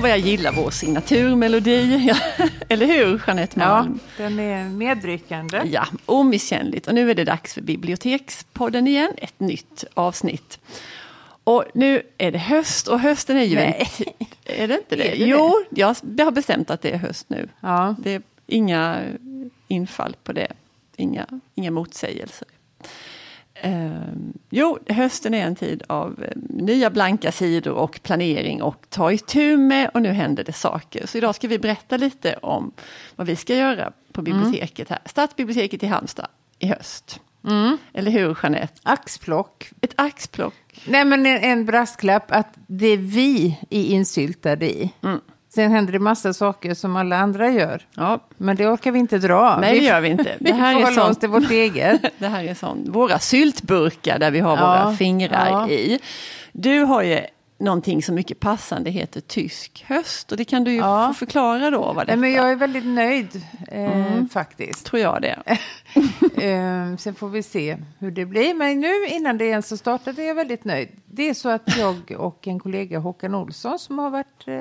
Åh, vad jag gillar vår signaturmelodi. Ja, Eller hur, Jeanette Ja, Malm? den är medryckande. Ja, omisskännligt. Och nu är det dags för Bibliotekspodden igen, ett nytt avsnitt. Och nu är det höst och hösten är ju Nej. en. Är det inte det? Det jo, jag har bestämt att det är höst nu. Ja. Det är inga infall på det, inga, inga motsägelser. Ehm, jo, hösten är en tid av eh, nya blanka sidor och planering och ta itu med och nu händer det saker. Så idag ska vi berätta lite om vad vi ska göra på biblioteket här. Stadsbiblioteket i Halmstad i höst. Eller hur Jeanette? Axplock. Ett axplock. Nej, men en, en brasklapp att det är vi är insyltade i. Sen händer det massa saker som alla andra gör. Ja, Men det orkar vi inte dra. nej vi, det gör vi inte. Vi Det här får är hålla oss till vårt eget. Det här är sånt, våra syltburkar där vi har Ja, våra fingrar ja. i. Du har ju någonting som mycket passande heter tysk höst och det kan du ju Ja. få förklara då vad Nej, detta men jag är väldigt nöjd eh, faktiskt. tror jag det. Eh, sen får vi se hur det blir. Men nu innan det ens har startat är jag väldigt nöjd. Det är så att jag och en kollega Håkan Olsson som har varit eh,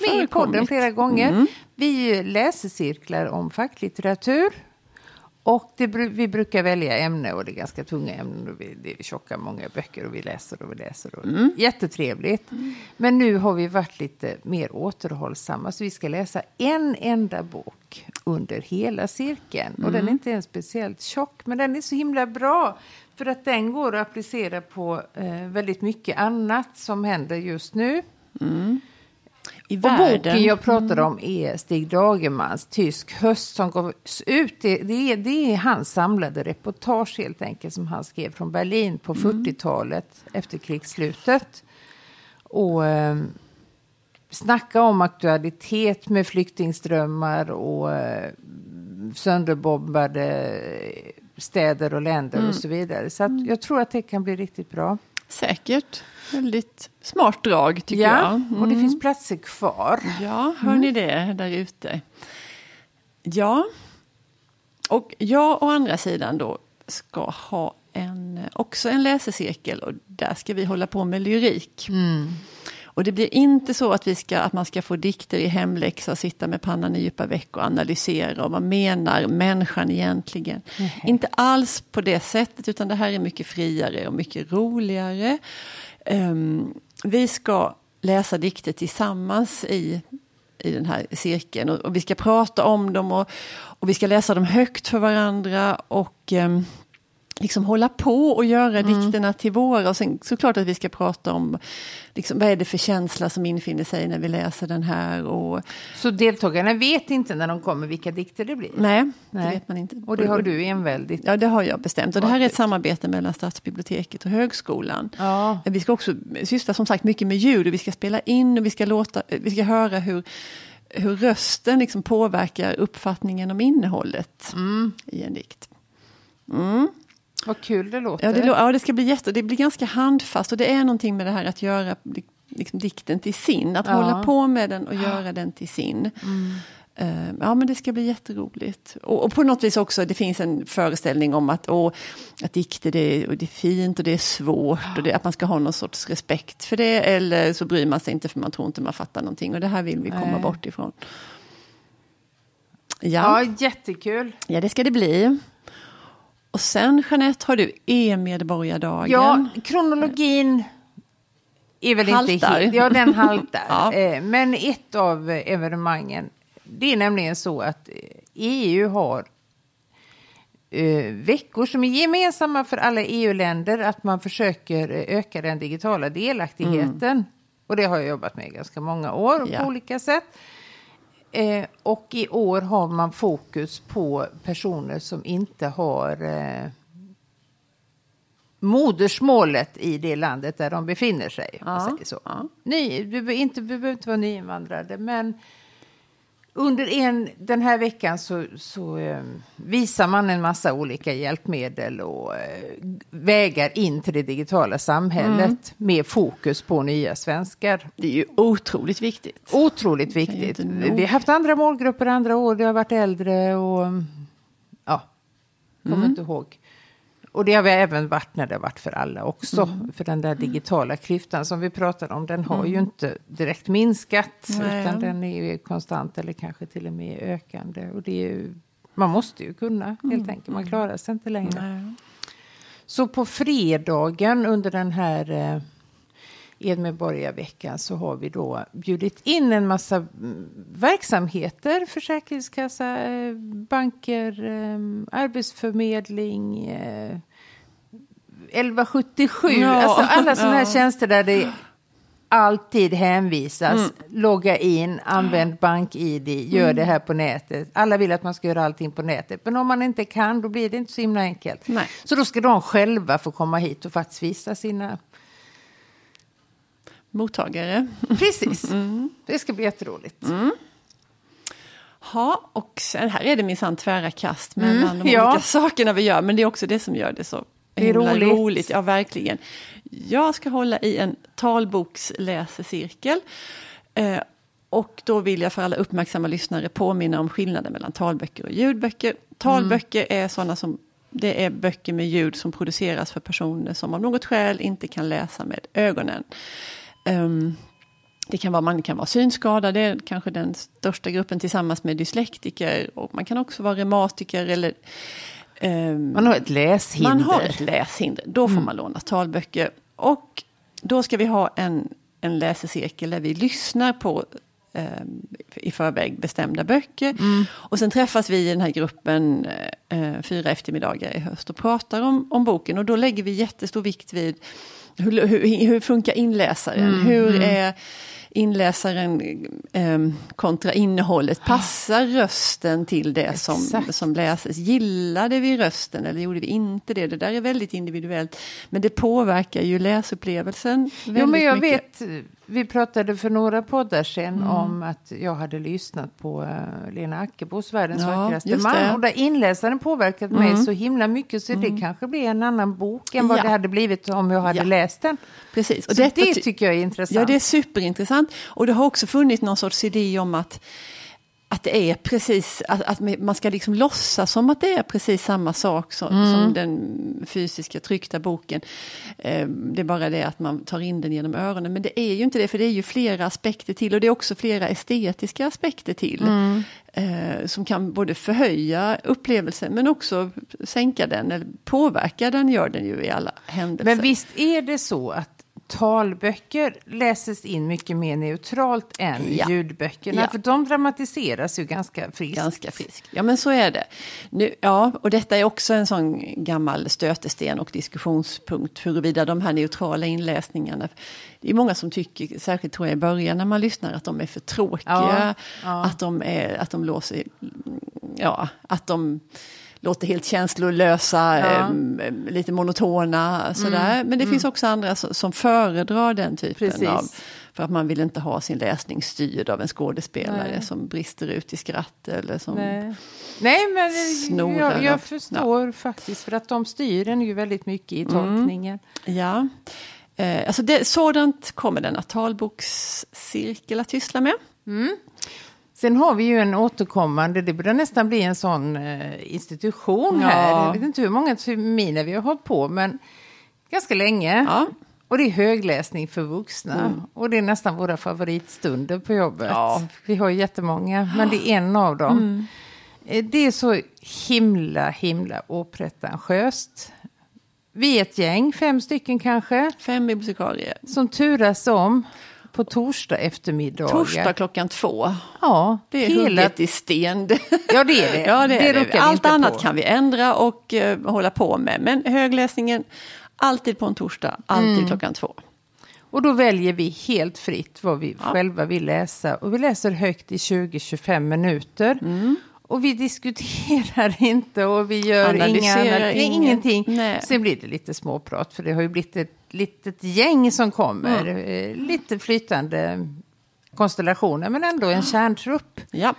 med i podden flera gånger. Vi läser cirklar om facklitteratur. Och det, vi brukar välja ämne och det är ganska tunga ämnen. Och vi, det är tjocka, många böcker och vi läser och vi läser. Och Jättetrevligt. Men nu har vi varit lite mer återhållsamma. Så vi ska läsa en enda bok under hela cirkeln. Och den är inte ens speciellt tjock, men den är så himla bra. För att den går att applicera på eh, väldigt mycket annat som händer just nu. I Och världen. boken jag pratar om är Stig Dagermans Tysk höst som gavs ut. Det, det, är, det är hans samlade reportage helt enkelt som han skrev från Berlin på 40-talet efter krigsslutet. Och eh, snacka om aktualitet med flyktingströmmar och eh, sönderbombade städer och länder och så vidare. Så att jag tror att det kan bli riktigt bra. Säkert. Väldigt smart drag tycker ja, jag. Mm. och det finns platser kvar. Ja, hör ni det där ute? Ja, och jag å andra sidan då ska ha en, också en läsecirkel och där ska vi hålla på med lyrik. Och det blir inte så att, vi ska, att man ska få dikter i hemläxa sitta med pannan i djupa veck och analysera och vad menar människan egentligen. Inte alls på det sättet utan det här är mycket friare och mycket roligare. Ehm, vi ska läsa dikter tillsammans i, i den här cirkeln och, och vi ska prata om dem och, och vi ska läsa dem högt för varandra och ehm, liksom hålla på och göra Mm. dikterna till våra. Och sen såklart att vi ska prata om liksom, vad är det för känsla som infinner sig när vi läser den här. Och, Så deltagarna vet inte när de kommer vilka dikter det blir? nej, det Nej. vet man inte. Och det har du enväldigt. Ja, det har jag bestämt. Och det här är ett samarbete mellan Stadsbiblioteket och högskolan. Ja. Vi ska också syssla som sagt mycket med ljud och vi ska spela in och vi ska, låta, vi ska höra hur, hur rösten liksom påverkar uppfattningen om innehållet i en dikt. Vad kul det låter. Ja det, ja, det ska bli jätte, det blir ganska handfast och det är någonting med det här att göra liksom, dikten till sin. Att Ja. hålla på med den och göra den till sin. Eh, ja men det ska bli jätteroligt. Och, och på något vis också, det finns en föreställning om att, åh, att dikter det är, och det är fint och det är svårt och det, att man ska ha någon sorts respekt för det. Eller så bryr man sig inte för man tror inte man fattar någonting. Och det här vill vi komma Nej. bort ifrån. Ja, jättekul. Ja, det ska det bli. Och sen Jeanette har du e-medborgardagen. Ja, kronologin är väl inte Haltar. helt... Ja, den haltar. Ja. Eh, Men ett av evenemangen, det är nämligen så att eh, EU har eh, veckor som är gemensamma för alla EU-länder, att man försöker öka den digitala delaktigheten. Och det har jag jobbat med ganska många år Ja. på olika sätt. Eh, och i år har man fokus på personer som inte har eh, modersmålet i det landet där de befinner sig. Ja, så. ja. Ny, du, inte, du behöver inte vara nyinvandrade, men under en, den här veckan så, så eh, visar man en massa olika hjälpmedel och eh, vägar in till det digitala samhället Mm. med fokus på nya svenskar. Det är ju otroligt viktigt. Otroligt viktigt. Vi har haft andra målgrupper andra år. Det har varit äldre och... Ja, kommer Mm. inte ihåg. Och det har vi även varit när det har varit för alla också. Mm. För den där digitala klyftan som vi pratade om, den har ju inte direkt minskat. Nej. Utan den är ju konstant eller kanske till och med ökande. Och det är ju, man måste ju kunna helt Mm. enkelt, man klarar sig inte längre. Nej. Så på fredagen under den här eh, Edmedborgarveckan så har vi då bjudit in en massa mm, verksamheter. Försäkringskassa, eh, banker, eh, arbetsförmedling, eh, 1177. Ja, Alltså alla sådana här ja. tjänster där det alltid hänvisas. Logga in, använd bank-id, gör det här på nätet. Alla vill att man ska göra allting på nätet. Men om man inte kan, då blir det inte så himla enkelt. Nej. Så då ska de själva få komma hit och faktiskt visa sina... Mottagare. Precis. Det ska bli jätteroligt. Ja, och sen här är det minsann tvära kast mellan de ja. olika sakerna vi gör. Men det är också det som gör det så Det är himla roligt. roligt. Ja, verkligen. Jag ska hålla i en talboksläsecirkel. Eh, och då vill jag för alla uppmärksamma lyssnare påminna om skillnaden mellan talböcker och ljudböcker. Talböcker är sådana som det är böcker med ljud som produceras för personer som av något skäl inte kan läsa med ögonen. Ehm, det kan vara, man kan vara synskadad, det är kanske den största gruppen tillsammans med dyslektiker. Och man kan också vara reumatiker eller ehm, Man har ett läshinder. man har ett läshinder. Då får man låna talböcker. Och då ska vi ha en, en läsecirkel där vi lyssnar på ehm, i förväg bestämda böcker. Och sen träffas vi i den här gruppen eh, fyra eftermiddagar i höst och pratar om, om boken. Och då lägger vi jättestor vikt vid hur, hur, hur funkar inläsaren? hur är inläsaren eh, kontra innehållet? Passar rösten till det som, Exakt. som läses? Gillade vi rösten eller gjorde vi inte det? Det där är väldigt individuellt. Men det påverkar ju läsupplevelsen väldigt Jo, men jag mycket. vet, vi pratade för några poddar sedan Mm. om att jag hade lyssnat på uh, Lena Ackebos Världens Ja, vackraste man. Mm. Och där inläsaren påverkat mig så himla mycket så det kanske blir en annan bok än vad Ja. det hade blivit om jag hade Ja. läst den. Precis. Och detta det ty- tycker jag är intressant. Ja, det är superintressant. Och det har också funnits någon sorts idé om att, att det är precis, att, att man ska liksom låtsas som att det är precis samma sak som, Mm. som den fysiska tryckta boken. Eh, det är bara det att man tar in den genom öronen. Men det är ju inte det, för det är ju flera aspekter till. Och det är också flera estetiska aspekter till. Mm. Eh, som kan både förhöja upplevelsen men också sänka den, eller påverka den gör den ju i alla händelser. Men visst är det så att talböcker läses in mycket mer neutralt än Ja. ljudböckerna? Ja. För de dramatiseras ju ganska friskt. Ganska frisk. Ja, men så är det. Nu, ja, och detta är också en sån gammal stötesten och diskussionspunkt huruvida de här neutrala inläsningarna. Det är många som tycker, särskilt tror jag i början när man lyssnar, att de är för tråkiga. Ja, ja. Att de är, att de låser, ja, att de låter helt känslolösa, Ja. em, lite monotona sådär. Men det finns också andra som, som föredrar den typen Precis. av för att man vill inte ha sin läsning styrd av en skådespelare Nej. som brister ut i skratt eller som... Nej. Nej, men eh, Snorar jag, jag förstår faktiskt. För att de styr den ju väldigt mycket Mm. i tolkningen. Ja. Eh, alltså det, sådant kommer den att talbokscirkel att syssla med. Sen har vi ju en återkommande, det börjar nästan bli en sån eh, institution här. Ja. Jag vet inte hur många terminer vi har hållit på, men ganska länge. Ja. Och det är högläsning för vuxna. Och det är nästan våra favoritstunder på jobbet. Ja. Vi har ju jättemånga, men det är en av dem. Eh, Det är så himla, himla opretentiöst. Vi är ett gäng, fem stycken kanske, Fem bibliotekarier. som turas om på torsdag eftermiddagar. Torsdag klockan två. Ja, Det är hela... hugget i sten. Ja, det är det. ja, det är det. vi Allt annat på. kan vi ändra och eh, hålla på med. Men högläsningen, alltid på en torsdag, alltid Mm. klockan två. Och då väljer vi helt fritt vad vi Ja. själva vill läsa. Och vi läser högt i 20-25 minuter. Mm. Och vi diskuterar inte och vi gör inga ingenting. Nej. Sen blir det lite småprat för det har ju blivit ett litet gäng som kommer. Mm. Eh, Lite flytande konstellationer men ändå en kärntrupp. Ja,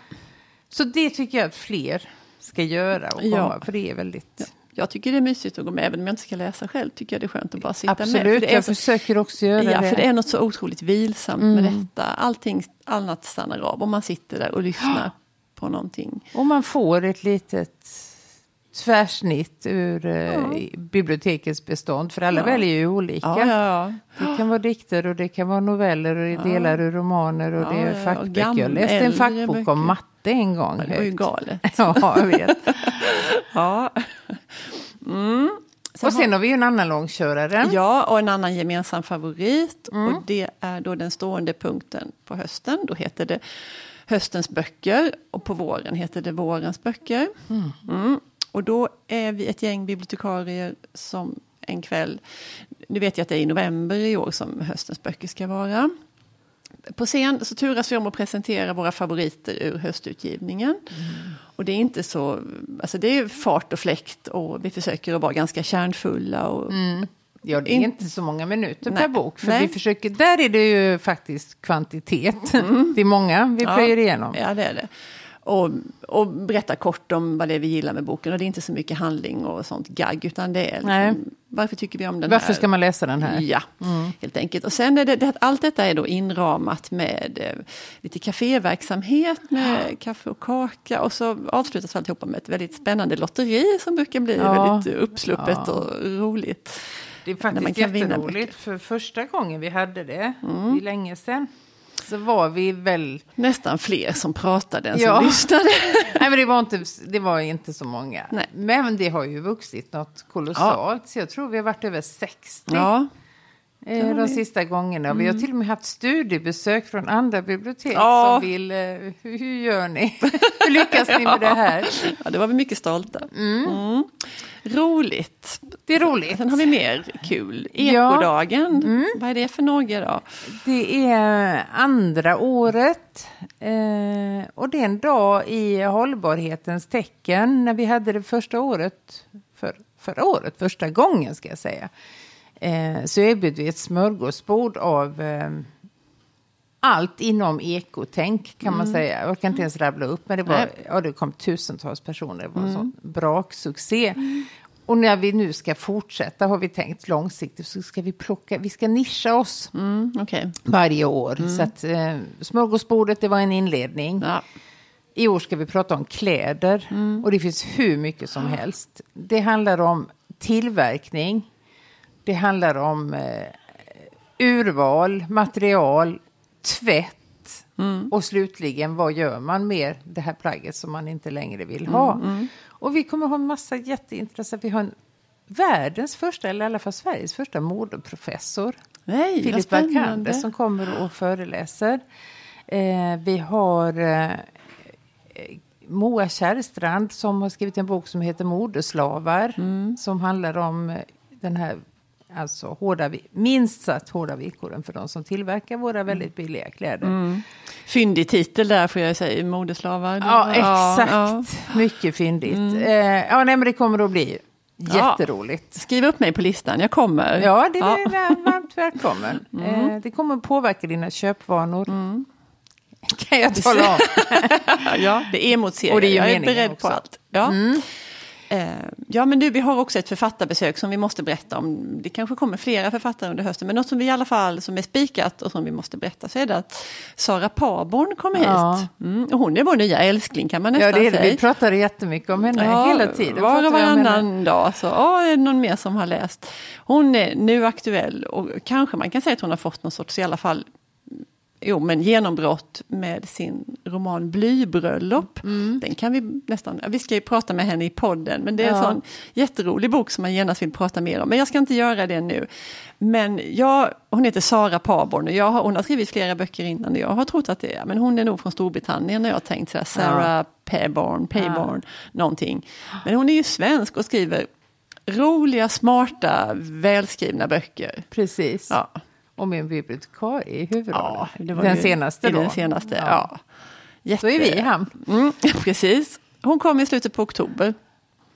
Så det tycker jag att fler ska göra och komma. Ja. För det är väldigt... jag tycker det är mysigt att gå med. Även om jag inte ska läsa själv tycker jag det är skönt att bara sitta med. Absolut, det är jag så- försöker också göra Ja, det. för det är något så otroligt vilsamt Mm. med detta. Allting annat stannar av och man sitter där och lyssnar på någonting. Och man får ett litet tvärsnitt ur eh, bibliotekets bestånd. För alla Ja. väljer ju olika. Ja, ja, ja. Det kan vara dikter och det kan vara noveller och det är delar ur romaner och Ja, det är ja, fackböcker. gamla, Jag läste en fackbok böcker. om matte en gång. Ja, det var ju galet. Ja, jag vet. Ja. Mm. Och sen har vi ju en annan långkörare. Ja, och en annan gemensam favorit. Mm. Och det är då den stående punkten på hösten. Då heter det höstens böcker. Och på våren heter det vårens böcker. Mm. Och då är vi ett gäng bibliotekarier som en kväll, nu vet jag att det är i november i år som höstens böcker ska vara. På scen så turas vi om att presentera våra favoriter ur höstutgivningen. Och det är inte så, alltså det är fart och fläkt och vi försöker att vara ganska kärnfulla. Och, Ja, det är In- inte så många minuter Nej. per bok. För Nej. vi försöker, där är det ju faktiskt kvantitet. Det är många vi Ja. plöjer igenom. Ja, det är det. Och, och berätta kort om vad det är vi gillar med boken. Och det är inte så mycket handling och sånt gagg, utan det är Nej. liksom, varför tycker vi om den Varför här? ska man läsa den här? Ja, helt enkelt. Och sen är det, det, allt detta är då inramat med eh, lite kaféverksamhet med kaffe och kaka. Och så avslutas alltihopa med ett väldigt spännande lotteri som brukar bli Ja. väldigt uppsluppet Ja. och roligt. Det är faktiskt jätteroligt. För första gången vi hade det, Mm. det är länge sedan, så var vi väl... Nästan fler som pratade än som Ja. lyssnade. Nej, men det var inte, det var inte så många. Nej. Men det har ju vuxit något kolossalt. Så jag tror vi har varit över 60 Ja, de vi. Mm. sista gångarna. Vi har till och med haft studiebesök från andra bibliotek Ja. som vill... Eh, hur, hur gör ni? hur lyckas ni med det här? ja, det var vi mycket stolta. Mm. Roligt. Det är roligt. Sen har vi mer kul. Ja. Ekodagen, vad är det för några då? Det är andra året eh, och det är en dag i hållbarhetens tecken. När vi hade det första året, för, förra året, första gången ska jag säga, eh, så erbjöd vi ett smörgåsbord av eh, allt inom ekotänk kan man säga. Jag kan inte ens rabbla upp, men det, var, Nej. ja, det kom tusentals personer. Det var en sån braksuccé. Och när vi nu ska fortsätta har vi tänkt långsiktigt så ska vi plocka, vi ska nischa oss Mm, Okej. varje år. Så att eh, smörgåsbordet, det var en inledning. Ja. I år ska vi prata om kläder. Och det finns hur mycket som helst. Det handlar om tillverkning. Det handlar om eh, urval, material, tvätt. Och slutligen, vad gör man med det här plagget som man inte längre vill ha? Och vi kommer ha en massa jätteintressant. Vi har en världens första, eller i alla fall Sveriges första modeprofessor. Nej, Filip. Barkander som kommer och föreläser. Eh, vi har eh, Moa Kärrstrand som har skrivit en bok som heter Modeslavar. Mm. Som handlar om eh, den här alltså, hårda, minst sagt hårda villkoren för de som tillverkar våra väldigt billiga kläder. Mm. Fyndig titel där får jag säga, modeslavar. Ja, exakt. ja. Mm. Mycket fyndigt. Eh, ja, nej, men det kommer att bli Ja. jätteroligt. Skriv upp mig på listan, jag kommer. Ja, det är varmt välkommen. Eh, det kommer att påverka dina köpvanor. Kan jag tala om. ja, det är emotserie. Och det är jag är beredd också. Mm. på allt. Ja. Eh, ja, men du, vi har också ett författarbesök som vi måste berätta om. Det kanske kommer flera författare under hösten, men något som vi i alla fall som är spikat och som vi måste berätta så är det att Sara Parborn kommer Ja. hit. Mm, och hon är vår nya älskling kan man nästan Ja, det är säga. Vi pratar jättemycket om henne Ja, hela tiden. Var och varannan dag så åh, är det någon mer som har läst. Hon är nu aktuell och kanske man kan säga att hon har fått någon sorts i alla fall Jo, men genombrott med sin roman Blybröllop. Mm. Den kan vi nästan, ja, vi ska ju prata med henne i podden, men det är en Ja. sån jätterolig bok som man genast vill prata mer om. Men jag ska inte göra det nu. Men jag, hon heter Sara Parborn och jag har, hon har skrivit flera böcker innan jag har trott att det är, men hon är nog från Storbritannien och jag har tänkt så här, Sarah Payborn, Payborn, någonting. Men hon är ju svensk och skriver roliga, smarta, välskrivna böcker. Precis. Ja. Och en bibliotekarie i huvudrollen. Ja, den ju- senaste då. Den senaste, ja. Jätte... Då är vi i hamn. Mm, precis. Hon kommer i slutet på oktober.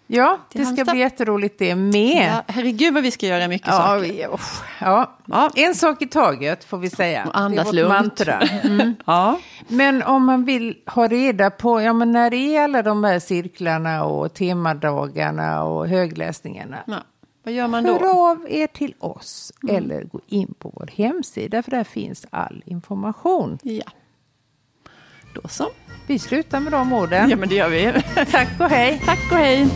Ja, det ska Halmstad. bli jätteroligt det med. Ja, herregud vad vi ska göra mycket Ja, saker. vi, uff, ja. Ja. En sak i taget får vi säga. Och andas det är vårt lugnt. mantra. Mm. Ja. Men om man vill ha reda på, ja men när är alla de här cirklarna och temadagarna och högläsningarna? Ja. Vad gör man Hör då? av er till oss eller gå in på vår hemsida för där finns all information. Ja. Då så. Vi slutar med de orden. Ja men det gör vi. Tack och hej! Tack och hej.